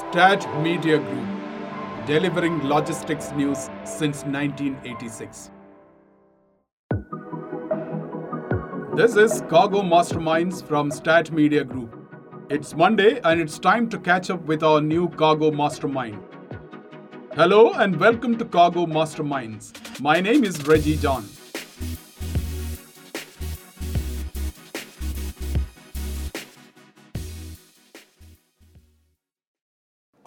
Stat Media Group, delivering logistics news since 1986. This is Cargo Masterminds from Stat Media Group. It's Monday and it's time to catch up with our new Cargo Mastermind. Hello and welcome to Cargo Masterminds. My name is Reji John.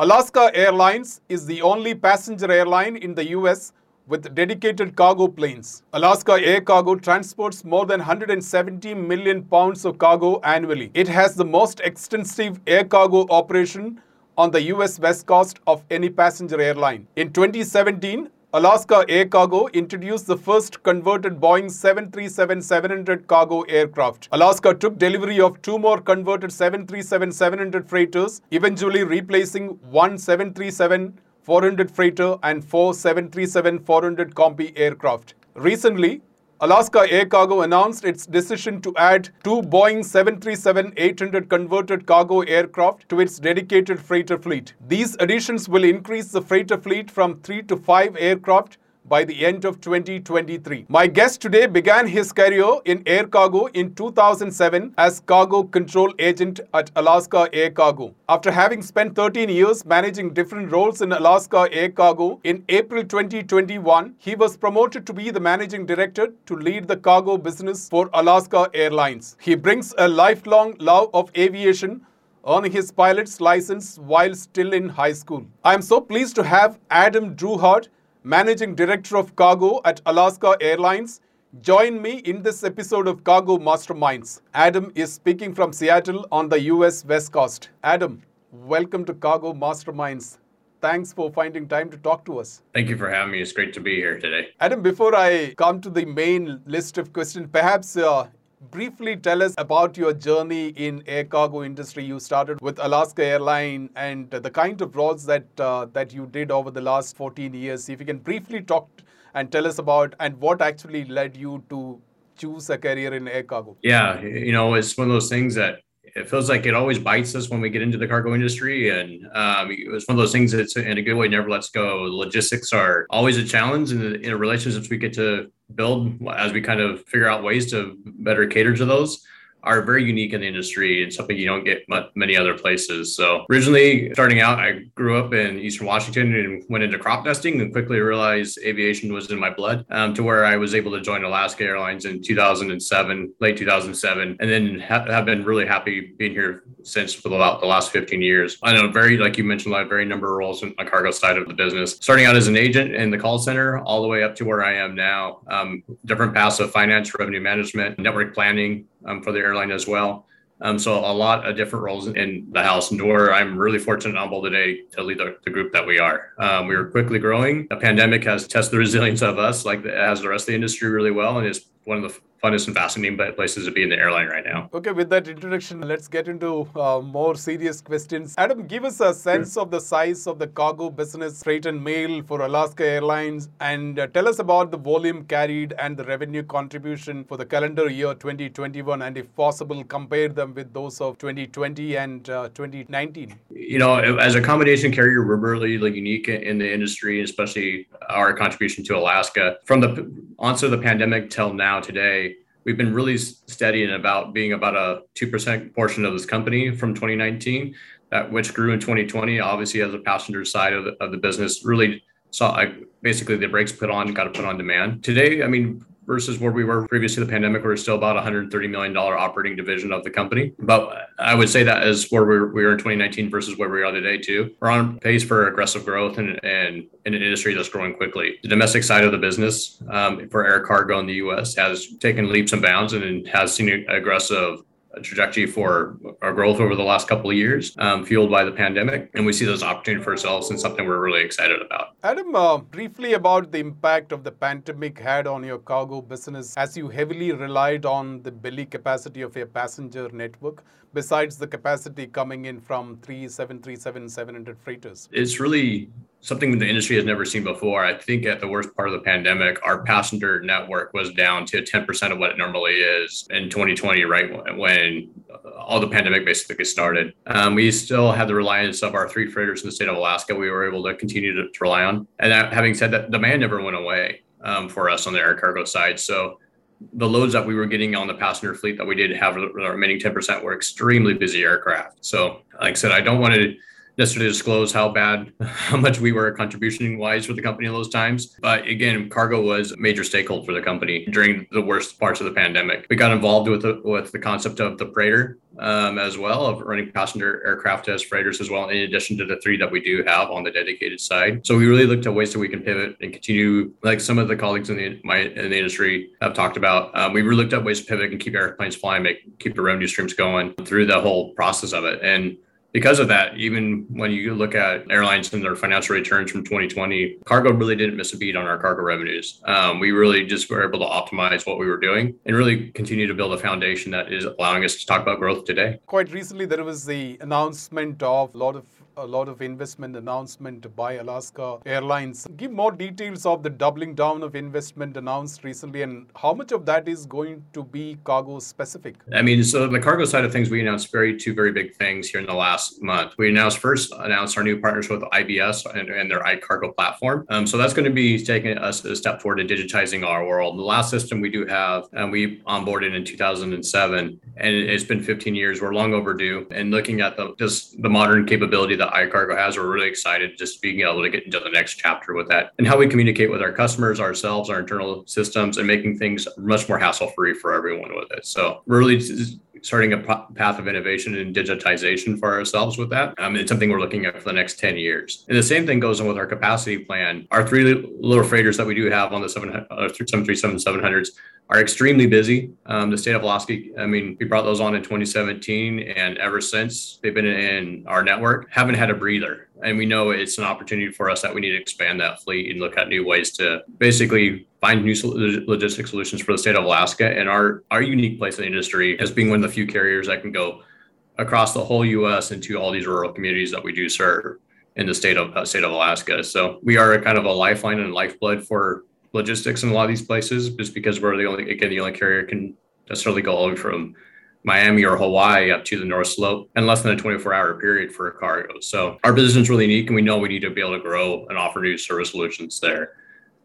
Alaska Airlines is the only passenger airline in the US with dedicated cargo planes. Alaska Air Cargo transports more than 170 million pounds of cargo annually. It has the most extensive air cargo operation on the US West Coast of any passenger airline. In 2017, Alaska Air Cargo introduced the first converted Boeing 737-700 cargo aircraft. Alaska took delivery of two more converted 737-700 freighters, eventually replacing one 737-400 freighter and four 737-400 Combi aircraft. Recently, Alaska Air Cargo announced its decision to add two Boeing 737-800 converted cargo aircraft to its dedicated freighter fleet. These additions will increase the freighter fleet from three to five aircraft by the end of 2023. My guest today began his career in air cargo in 2007 as cargo control agent at Alaska Air Cargo. After having spent 13 years managing different roles in Alaska Air Cargo, in April 2021, he was promoted to be the managing director to lead the cargo business for Alaska Airlines. He brings a lifelong love of aviation earning his pilot's license while still in high school. I am so pleased to have Adam Drouhard, Managing Director of Cargo at Alaska Airlines, join me in this episode of Cargo Masterminds. Adam is speaking from Seattle on the US West Coast. Adam, welcome to Cargo Masterminds. Thanks for finding time to talk to us. Thank you for having me. It's great to be here today. Adam, before I come to the main list of questions, perhaps uh, briefly tell us about your journey in air cargo industry. You started with alaska airline and the kind of roles that uh, that you did over the last 14 years. If you can briefly talk and tell us about and what actually led you to choose a career in air cargo. Yeah you know it's one of those things that it feels like it always bites us when we get into the cargo industry. And um, it was one of those things that's in a good way never lets go. Logistics are always a challenge, and in, in relationships we get to build as we kind of figure out ways to better cater to those are very unique in the industry and something you don't get many other places. So originally starting out, I grew up in Eastern Washington and went into crop dusting and quickly realized aviation was in my blood um, to where I was able to join Alaska Airlines in 2007, late 2007, and then ha- have been really happy being here since for the, the last 15 years. I know very, like you mentioned, I a very number of roles in the cargo side of the business, starting out as an agent in the call center all the way up to where I am now. Um, different paths of finance, revenue management, network planning, for the airline as well. Um, so a lot of different roles in the house, and where I'm really fortunate and humble today to lead the, the group that we are. Um, we are quickly growing. The pandemic has tested the resilience of us, like it has the rest of the industry, really well, and is one of the funnest and fascinating places to be in the airline right now. Okay, with that introduction, let's get into uh, more serious questions. Adam, give us a sense sure. of the size of the cargo business, freight and mail for Alaska Airlines, and uh, tell us about the volume carried and the revenue contribution for the calendar year 2021, and if possible, compare them with those of 2020 and uh, 2019. You know, as a combination carrier, we're really like, unique in the industry, especially our contribution to Alaska. From the onset of the pandemic till now today, we've been really steady in about being about a 2% portion of this company from 2019 that which grew in 2020 obviously as a passenger side of the, of the business really saw I, basically the brakes put on got to put on demand. Today i mean versus where we were previous to the pandemic, we are still about $130 million operating division of the company. But I would say that is where we were, we were in 2019 versus where we are today, too. We're on pace for aggressive growth and, and in an industry that's growing quickly. The domestic side of the business um, for air cargo in the US has taken leaps and bounds and has seen aggressive trajectory for our growth over the last couple of years, um, fueled by the pandemic. And we see those opportunities for ourselves and something we're really excited about. Adam, uh, briefly about the impact of the pandemic had on your cargo business as you heavily relied on the belly capacity of your passenger network, besides the capacity coming in from three 737 700 freighters. It's really something the industry has never seen before. I think at the worst part of the pandemic, our passenger network was down to 10% of what it normally is in 2020, right when all the pandemic basically started. Um, we still had the reliance of our three freighters in the state of Alaska. We were able to continue to, to rely on. And that, having said that, demand never went away um, for us on the air cargo side. So the loads that we were getting on the passenger fleet that we did have the remaining 10% were extremely busy aircraft. So, like I said, I don't want to necessarily disclose how bad, how much we were contribution wise for the company in those times. But again, cargo was a major stakeholder for the company during the worst parts of the pandemic. We got involved with the, with the concept of the freighter um, as well of running passenger aircraft as freighters as well, in addition to the three that we do have on the dedicated side. So we really looked at ways that we can pivot and continue, like some of the colleagues in the my in the industry have talked about. Um, we really looked at ways to pivot and keep airplanes flying, make keep the revenue streams going through the whole process of it. And because of that, even when you look at airlines and their financial returns from 2020, cargo really didn't miss a beat on our cargo revenues. Um, we really just were able to optimize what we were doing and really continue to build a foundation that is allowing us to talk about growth today. Quite recently, there was the announcement of a lot of a lot of investment announcement by Alaska Airlines. Give more details of the doubling down of investment announced recently and how much of that is going to be cargo specific? I mean, so the cargo side of things, we announced very two very big things here in the last month. We announced first announced our new partnership with IBS and, and their iCargo platform. Um, so that's going to be taking us a step forward in digitizing our world. The last system we do have, and we onboarded in 2007, and it's been 15 years. We're long overdue. And looking at the just the modern capability that iCargo has. We're really excited just being able to get into the next chapter with that and how we communicate with our customers, ourselves, our internal systems, and making things much more hassle free for everyone with it. So, really starting a path of innovation and digitization for ourselves with that. Um, it's something we're looking at for the next 10 years. And the same thing goes on with our capacity plan. Our three little freighters that we do have on the 737 700s are extremely busy. Um, the state of Alaska, I mean, we brought those on in 2017, and ever since they've been in our network, haven't had a breather. And we know it's an opportunity for us that we need to expand that fleet and look at new ways to basically find new logistic solutions for the state of Alaska. And our our unique place in the industry as being one of the few carriers that can go across the whole U.S. into all these rural communities that we do serve in the state of uh, state of Alaska. So we are a kind of a lifeline and lifeblood for logistics in a lot of these places, just because we're the only again the only carrier can necessarily go all the way from Miami or Hawaii up to the North Slope in less than a 24 hour period for a cargo. So our business is really unique and we know we need to be able to grow and offer new service solutions there.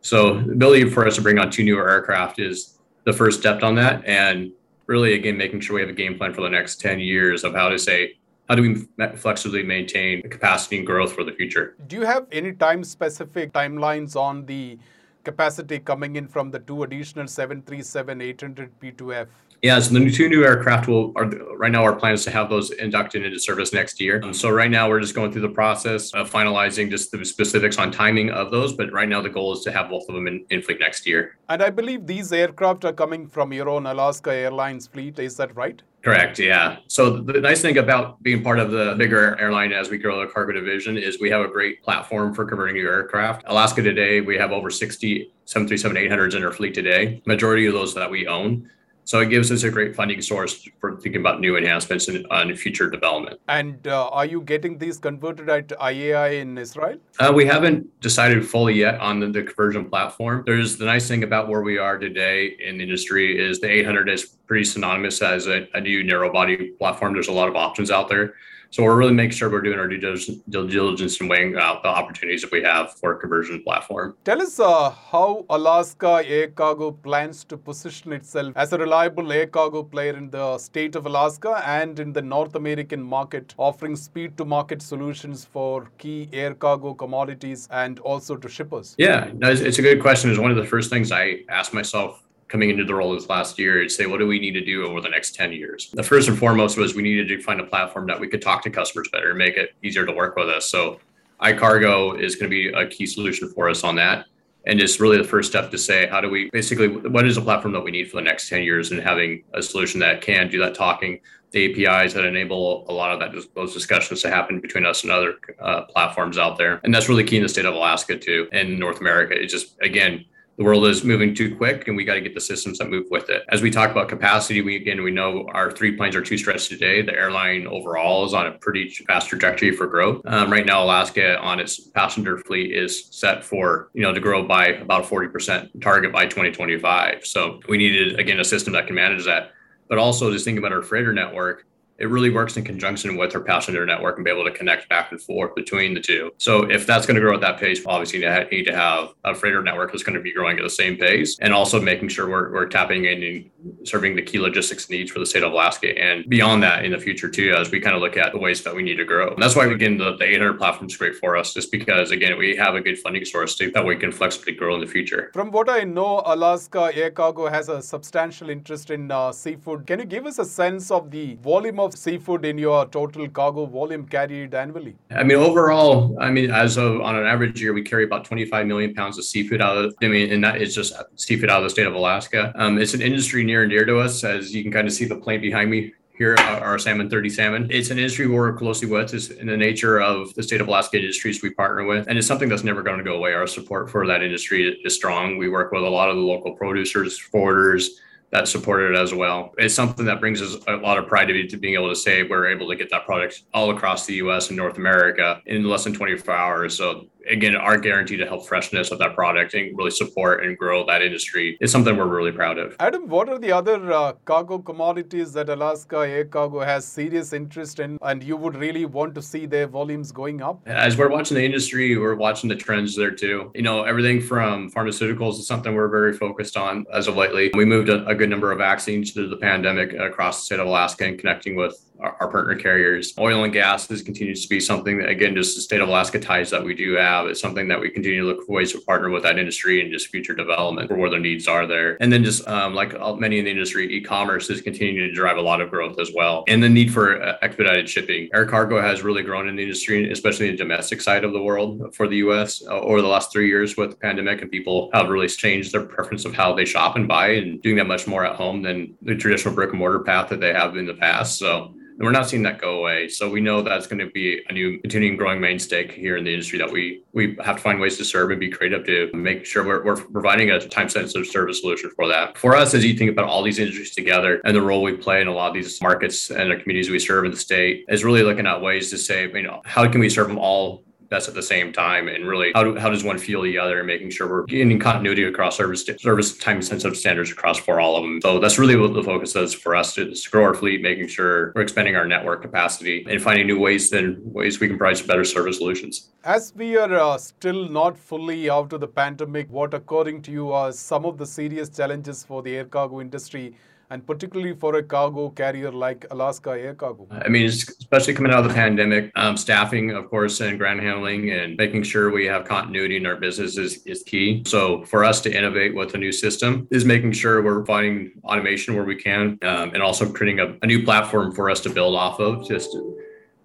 So the ability for us to bring on two newer aircraft is the first step on that. And really, again, making sure we have a game plan for the next 10 years of how to say, how do we flexibly maintain capacity and growth for the future? Do you have any time specific timelines on the capacity coming in from the two additional 737 800 P2F? Yeah, so the two new aircraft will are right now our plan is to have those inducted into service next year. Um, so right now we're just going through the process of finalizing just the specifics on timing of those. But right now the goal is to have both of them in, in fleet next year. And I believe these aircraft are coming from your own Alaska Airlines fleet. Is that right? Correct. Yeah. So the nice thing about being part of the bigger airline as we grow the cargo division is we have a great platform for converting new aircraft. Alaska today, we have over 60 737 800s in our fleet today. Majority of those that we own. So it gives us a great funding source for thinking about new enhancements and on future development. And uh, are you getting these converted at IAI in Israel? Uh, we haven't decided fully yet on the, the, conversion platform. There's the nice thing about where we are today in the industry is the 800 is pretty synonymous as a, a new narrow body platform. There's a lot of options out there. So we're really making sure we're doing our due diligence and weighing out the opportunities that we have for a conversion platform. Tell us uh, how Alaska Air Cargo plans to position itself as a reliable air cargo player in the state of Alaska and in the North American market, offering speed to market solutions for key air cargo commodities and also to shippers. Yeah, it's a good question. It's one of the first things I asked myself coming into the role this last year and say, what do we need to do over the next 10 years? The first and foremost was we needed to find a platform that we could talk to customers better and make it easier to work with us. So iCargo is going to be a key solution for us on that. And it's really the first step to say, how do we basically, what is a platform that we need for the next 10 years and having a solution that can do that talking, the APIs that enable a lot of that those discussions to happen between us and other uh, platforms out there. And that's really key in the state of Alaska too, and North America. It's just, again, the world is moving too quick and we got to get the systems that move with it. As we talk about capacity, we again we know our three planes are too stretched today. The airline overall is on a pretty fast trajectory for growth. Um, right now, Alaska on its passenger fleet is set for you know to grow by about 40% target by 2025. So we needed again a system that can manage that. But also just think about our freighter network, it really works in conjunction with our passenger network and be able to connect back and forth between the two. So if that's going to grow at that pace, obviously you need to have a freighter network that's going to be growing at the same pace and also making sure we're, we're tapping in and serving the key logistics needs for the state of Alaska and beyond that in the future too, as we kind of look at the ways that we need to grow. And that's why again, the, the 800 platform is great for us just because again, we have a good funding source to, that we can flexibly grow in the future. From what I know, Alaska Air Cargo has a substantial interest in uh, seafood. Can you give us a sense of the volume of seafood in your total cargo volume carried annually? I mean, overall, I mean, as of on an average year, we carry about 25 million pounds of seafood out of, I mean, and that is just seafood out of the state of Alaska. Um, it's an industry near and dear to us, as you can kind of see the plane behind me here our salmon 30 salmon it's an industry we work closely with it's in the nature of the state of alaska industries we partner with and it's something that's never going to go away our support for that industry is strong we work with a lot of the local producers forwarders that supported it as well. It's something that brings us a lot of pride to being able to say we're able to get that product all across the US and North America in less than 24 hours. So again, our guarantee to help freshness of that product and really support and grow that industry is something we're really proud of. Adam, what are the other uh, cargo commodities that Alaska Air Cargo has serious interest in and you would really want to see their volumes going up? As we're watching the industry, we're watching the trends there too. You know, everything from pharmaceuticals is something we're very focused on as of lately. We moved a, a good number of vaccines through the pandemic across the state of Alaska and connecting with our, partner carriers. Oil and gas is continues to be something that, again, just the state of Alaska ties that we do have. It's something that we continue to look for ways to partner with that industry and just future development for where their needs are there. And then just um, like many in the industry, e-commerce is continuing to drive a lot of growth as well. And the need for uh, expedited shipping. Air cargo has really grown in the industry, especially in the domestic side of the world for the U.S. Uh, over the last three years with the pandemic, and people have really changed their preference of how they shop and buy and doing that much more at home than the traditional brick and mortar path that they have in the past. So and we're not seeing that go away. So we know that's going to be a new continuing growing mainstay here in the industry that we we have to find ways to serve and be creative to make sure we're, we're providing a time sensitive service solution for that. For us, as you think about all these industries together and the role we play in a lot of these markets and the communities we serve in the state, is really looking at ways to say, you know, how can we serve them all best at the same time and really how, do, how does one feel the other and making sure we're getting continuity across service service time sensitive standards across for all of them. So that's really what the focus is for us to grow our fleet making sure we're expanding our network capacity and finding new ways and ways we can provide better service solutions. As we are uh, still not fully out of the pandemic what according to you are some of the serious challenges for the air cargo industry and particularly for a cargo carrier like Alaska Air Cargo? I mean, especially coming out of the pandemic, um, staffing, of course, and ground handling and making sure we have continuity in our business is, is key. So for us to innovate with a new system is making sure we're finding automation where we can um, and also creating a, a, new platform for us to build off of just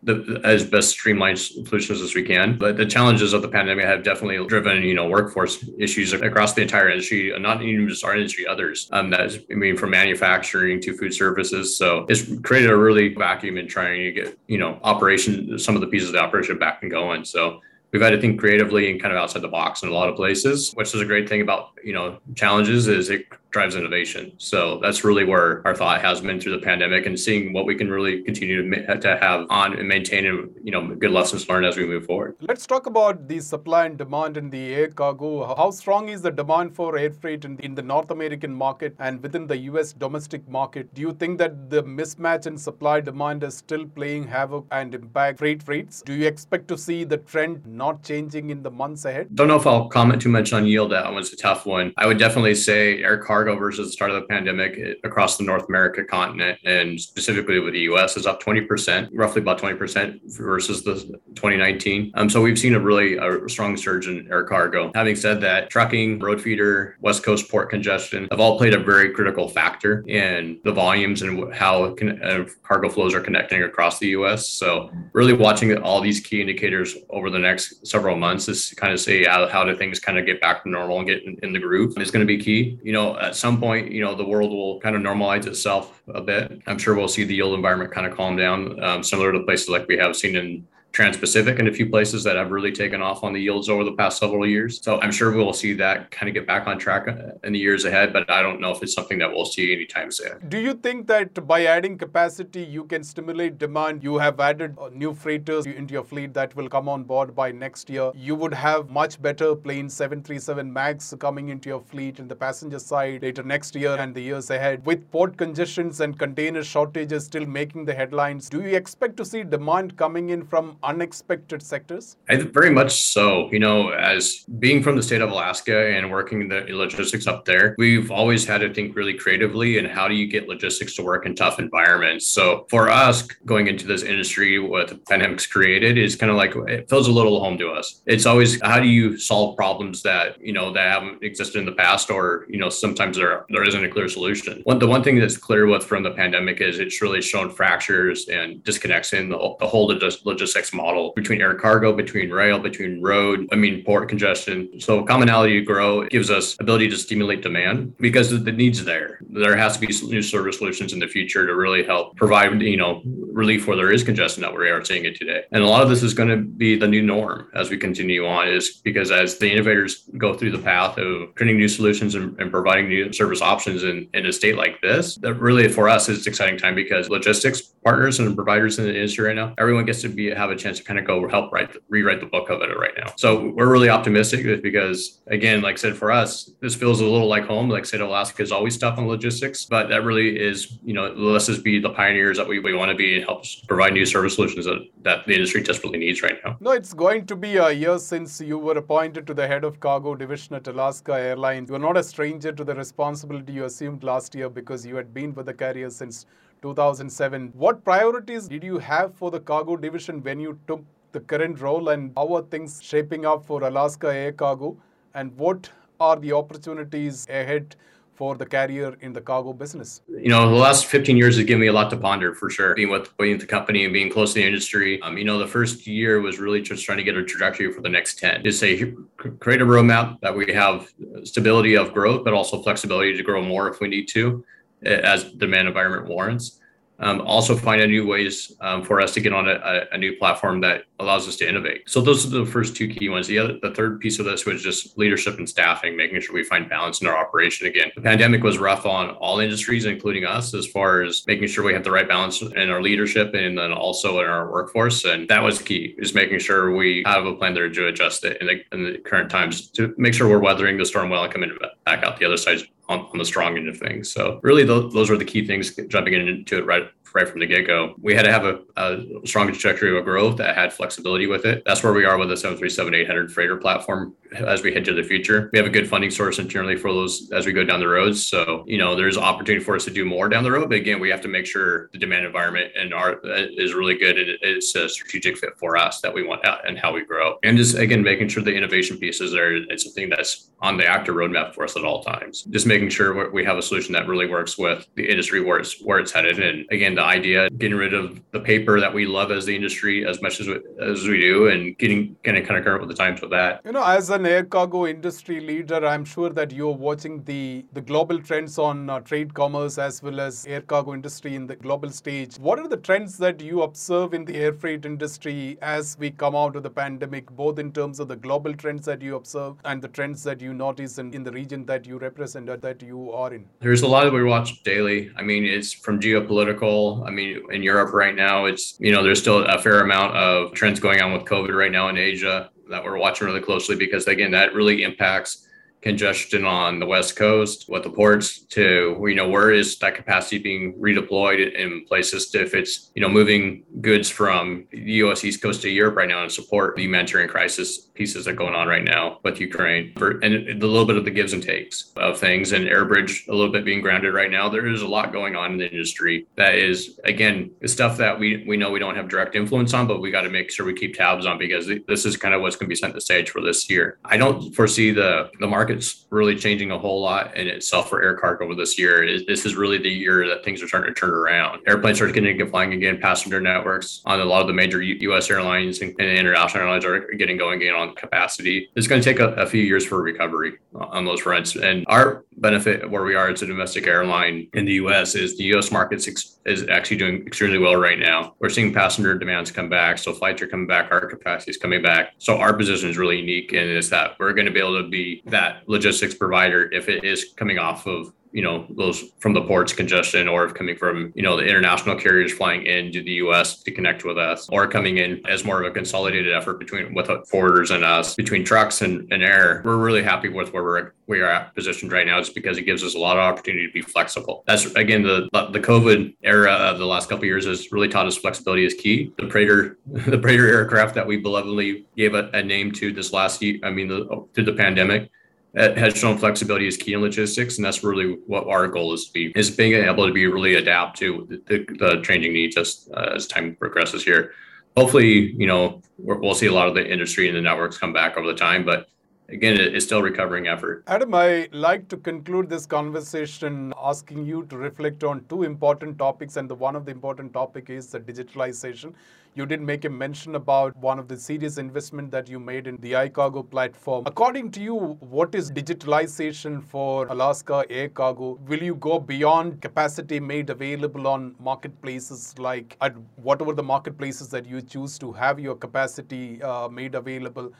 the, as best streamlined solutions as we can. But the challenges of the pandemic have definitely driven, you know, workforce issues across the entire industry, not even just our industry, others. Um, that's I mean, from manufacturing to food services. So it's created a really vacuum in trying to get, you know, operation, some of the pieces of the operation back and going. So we've had to think creatively and kind of outside the box in a lot of places, which is a great thing about, you know, challenges is it drives innovation. So that's really where our thought has been through the pandemic and seeing what we can really continue to, to have on and maintain and, you know, good lessons learned as we move forward. Let's talk about the supply and demand in the air cargo. How strong is the demand for air freight in, in the North American market and within the US domestic market? Do you think that the mismatch in supply demand is still playing havoc and impact freight rates? Do you expect to see the trend not changing in the months ahead? Don't know if I'll comment too much on yield. That one's a tough one. I would definitely say air cargo cargo versus the start of the pandemic across the North America continent and specifically with the US is up 20%, roughly about 20% versus the 2019. Um, so we've seen a really a strong surge in air cargo. Having said that, trucking, road feeder, West Coast port congestion have all played a very critical factor in the volumes and how can, uh, cargo flows are connecting across the US. So really watching all these key indicators over the next several months is kind of see how, how do things kind of get back to normal and get in, in the groove is going to be key. You know, at some point, you know, the world will kind of normalize itself a bit. I'm sure we'll see the yield environment kind of calm down, um, similar to places like we have seen in Trans-Pacific and a few places that have really taken off on the yields over the past several years. So I'm sure we'll see that kind of get back on track in the years ahead, but I don't know if it's something that we'll see anytime soon. Do you think that by adding capacity, you can stimulate demand? You have added uh, new freighters into your fleet that will come on board by next year. You would have much better planes, 737 MAX coming into your fleet in the passenger side later next year and the years ahead. With port congestions and container shortages still making the headlines, do you expect to see demand coming in from unexpected sectors? Very much so. You know, as being from the state of Alaska and working the logistics up there, we've always had to think really creatively and how do you get logistics to work in tough environments. So for us, going into this industry, what the pandemic's created is kind of like it feels a little home to us. It's always how do you solve problems that you know that haven't existed in the past, or you know sometimes there there isn't a clear solution. One the one thing that's clear with from the pandemic is it's really shown fractures and disconnects in the, the whole logistics model between air cargo, between rail, between road. I mean port congestion. So commonality to grow gives us ability to stimulate demand because the needs there. There has to be new service solutions in the future to really help provide you know relief where there is congestion that we are seeing it today. And a lot of this is going to be the new norm as we continue on, is because as the innovators go through the path of creating new solutions and, and providing new service options in, in a state like this, that really for us is exciting time because logistics partners and providers in the industry right now, everyone gets to be have a chance to kind of go help write rewrite the book of it right now. So we're really optimistic because again, like I said, for us, this feels a little like home. Like I said, Alaska is always tough on logistics, but that really is, you know, let's just be the pioneers that we, we want to be and help provide new service solutions that, that the industry desperately needs right now. No, it's going to be a year since you were appointed to the head of cargo division at Alaska Airlines. You are not a stranger to the responsibility you assumed last year because you had been with the carrier since 2007. What priorities did you have for the cargo division when you took the current role and how are things shaping up for Alaska Air Cargo and what are the opportunities ahead for the carrier in the cargo business? You know, the last 15 years has given me a lot to ponder for sure. Being with, being with the company and being close to the industry. Um, you know, the first year was really just trying to get a trajectory for the next 10. Just say, create a roadmap that we have stability of growth, but also flexibility to grow more if we need to as demand environment warrants. Um, also find new ways um, for us to get on a, a, new platform that allows us to innovate. So those are the first two key ones. The other, the third piece of this was just leadership and staffing, making sure we find balance in our operation. Again, the pandemic was rough on all industries, including us, as far as making sure we have the right balance in our leadership and then also in our workforce. And that was key, is making sure we have a plan there to adjust it in the, in the current times to make sure we're weathering the storm well and coming back out the other side on, on the strong end of things. So really, those are the key things jumping into it right right from the get go. We had to have a, a strong trajectory of growth that had flexibility with it. That's where we are with the 737 800 freighter platform as we head to the future. We have a good funding source internally for those as we go down the roads. So, you know, there's opportunity for us to do more down the road. But again, we have to make sure the demand environment and our is really good and it's a strategic fit for us that we want out and how we grow. And just again, making sure the innovation pieces there, it's something that's on the actor roadmap for us at all times. Just making sure we have a solution that really works with the industry where it's where it's headed. And again, the idea getting rid of the paper that we love as the industry as much as we, as we do, and getting kind of kind of current with the times with that. You know, as an air cargo industry leader, I'm sure that you're watching the the global trends on uh, trade commerce as well as air cargo industry in the global stage. What are the trends that you observe in the air freight industry as we come out of the pandemic, both in terms of the global trends that you observe and the trends that you notice in, in the region that you represent or that you are in? There's a lot that we watch daily. I mean, it's from geopolitical. I mean, in Europe right now, it's, you know, there's still a fair amount of trends going on with COVID right now in Asia that we're watching really closely because, again, that really impacts congestion on the west coast with the ports to you know where is that capacity being redeployed in places to, if it's you know moving goods from the U.S. East Coast to Europe right now and support the humanitarian crisis pieces that are going on right now with Ukraine and a little bit of the gives and takes of things and Airbridge a little bit being grounded right now. There is a lot going on in the industry that is again stuff that we we know we don't have direct influence on, but we got to make sure we keep tabs on because this is kind of what's going to be set the stage for this year. I don't foresee the the market market's really changing a whole lot in itself for air cargo this year. This is really the year that things are starting to turn around. Airplanes are getting to flying again. Passenger networks on a lot of the major U.S. airlines and international airlines are getting going again on capacity. It's going to take a, a few years for recovery on those fronts. And our benefit where we are as a domestic airline in the US is the US market is actually doing extremely well right now. We're seeing passenger demands come back. So flights are coming back, our capacity is coming back. So our position is really unique and is that we're going to be able to be that logistics provider if it is coming off of you know those from the ports congestion or if coming from you know the international carriers flying into the US to connect with us or coming in as more of a consolidated effort between with forwarders and us between trucks and, and air we're really happy with where we're we are at positioned right now just because it gives us a lot of opportunity to be flexible. That's again the the covid era of the last couple years has really taught us flexibility is key. The praetor the praetor aircraft that we belovedly gave a, a name to this last year i mean the, through the pandemic has shown flexibility is key in logistics, and that's really what our goal is to be is being able to be really adapt to the, the changing needs as uh, as time progresses here. Hopefully, you know we'll see a lot of the industry and the networks come back over the time, but again, it's still recovering effort. Adam, I like to conclude this conversation asking you to reflect on two important topics, and the one of the important topic is the digitalization. You did make a mention about one of the serious investment that you made in the iCargo platform. According to you, what is digitalization for Alaska Air Cargo? Will you go beyond capacity made available on marketplaces like at whatever the marketplaces that you choose to have your capacity uh, made available?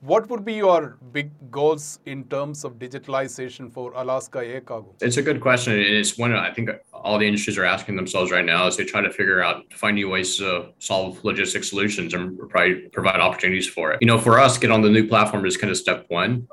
What would be your big goals in terms of digitalization for Alaska Air Cargo? It's a good question. And it's one I think all the industries are asking themselves right now as they try to figure out find new ways to solve logistics solutions and probably provide opportunities for it. You know, for us, get on the new platform is kind of step one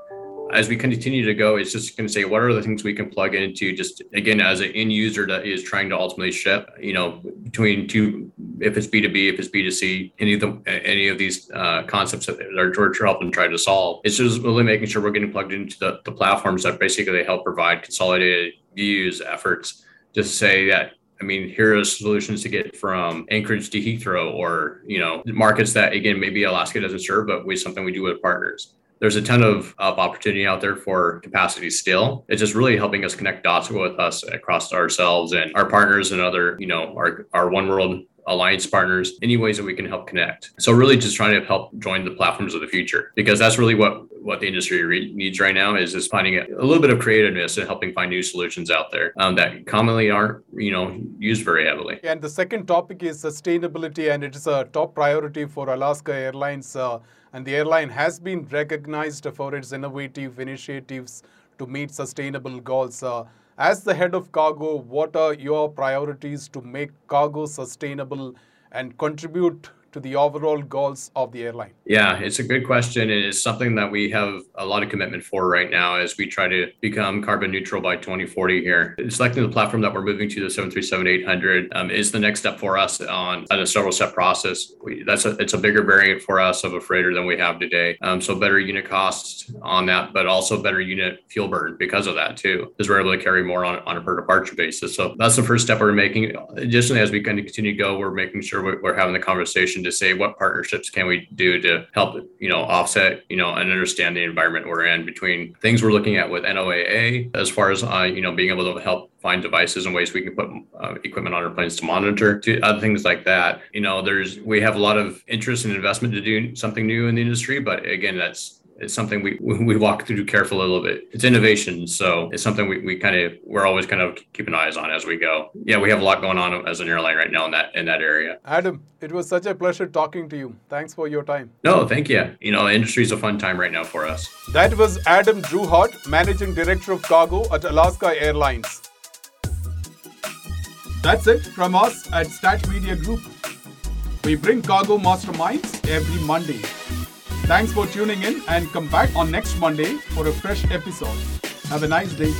as we continue to go, it's just going to say what are the things we can plug into. Just again, as an end user that is trying to ultimately ship, you know, between two, if it's B two B, if it's B two C, any of the any of these uh, concepts that are we're helping try to solve. It's just really making sure we're getting plugged into the, the platforms that basically help provide consolidated views efforts. Just say that I mean, here are solutions to get from Anchorage to Heathrow, or you know, markets that again maybe Alaska doesn't serve, but we something we do with partners there's a ton of, of opportunity out there for capacity still. It's just really helping us connect dots with us across ourselves and our partners and other, you know, our, our oneworld alliance partners, any ways that we can help connect. So really just trying to help join the platforms of the future because that's really what what the industry re- needs right now is is finding a, little bit of creativeness and helping find new solutions out there um, that commonly aren't you know used very heavily. And the second topic is sustainability, and it is a top priority for Alaska Airlines. Uh, and the airline has been recognized for its innovative initiatives to meet sustainable goals. Uh, as the head of cargo, what are your priorities to make cargo sustainable and contribute to the overall goals of the airline? Yeah, it's a good question. And it's something that we have a lot of commitment for right now as we try to become carbon neutral by 2040 here. Selecting the platform that we're moving to, the 737-800, um, is the next step for us on, on a several step process. We, that's a, it's a bigger variant for us of a freighter than we have today. Um, so better unit costs on that, but also better unit fuel burn because of that too, because we're able to carry more on, on a per departure basis. So that's the first step we're making. Additionally, as we kind of continue to go, we're making sure we're having the conversation to say what partnerships can we do to help you know offset you know and understand the environment we're in between things we're looking at with NOAA as far as uh, you know being able to help find devices and ways we can put uh, equipment on our planes to monitor to other things like that. You know there's we have a lot of interest and investment to do something new in the industry but again that's it's something we we walk through carefully a little bit. It's innovation, so it's something we, we kind of we're always kind of keeping eyes on as we go. Yeah, we have a lot going on as an airline right now in that in that area. Adam, it was such a pleasure talking to you. Thanks for your time. No, thank you. You know, the industry is a fun time right now for us. That was Adam Drouhard, Managing Director of Cargo at Alaska Airlines. That's it from us at Stat Media Group. We bring cargo masterminds every Monday. Thanks for tuning in and come back on next Monday for a fresh episode. Have a nice day.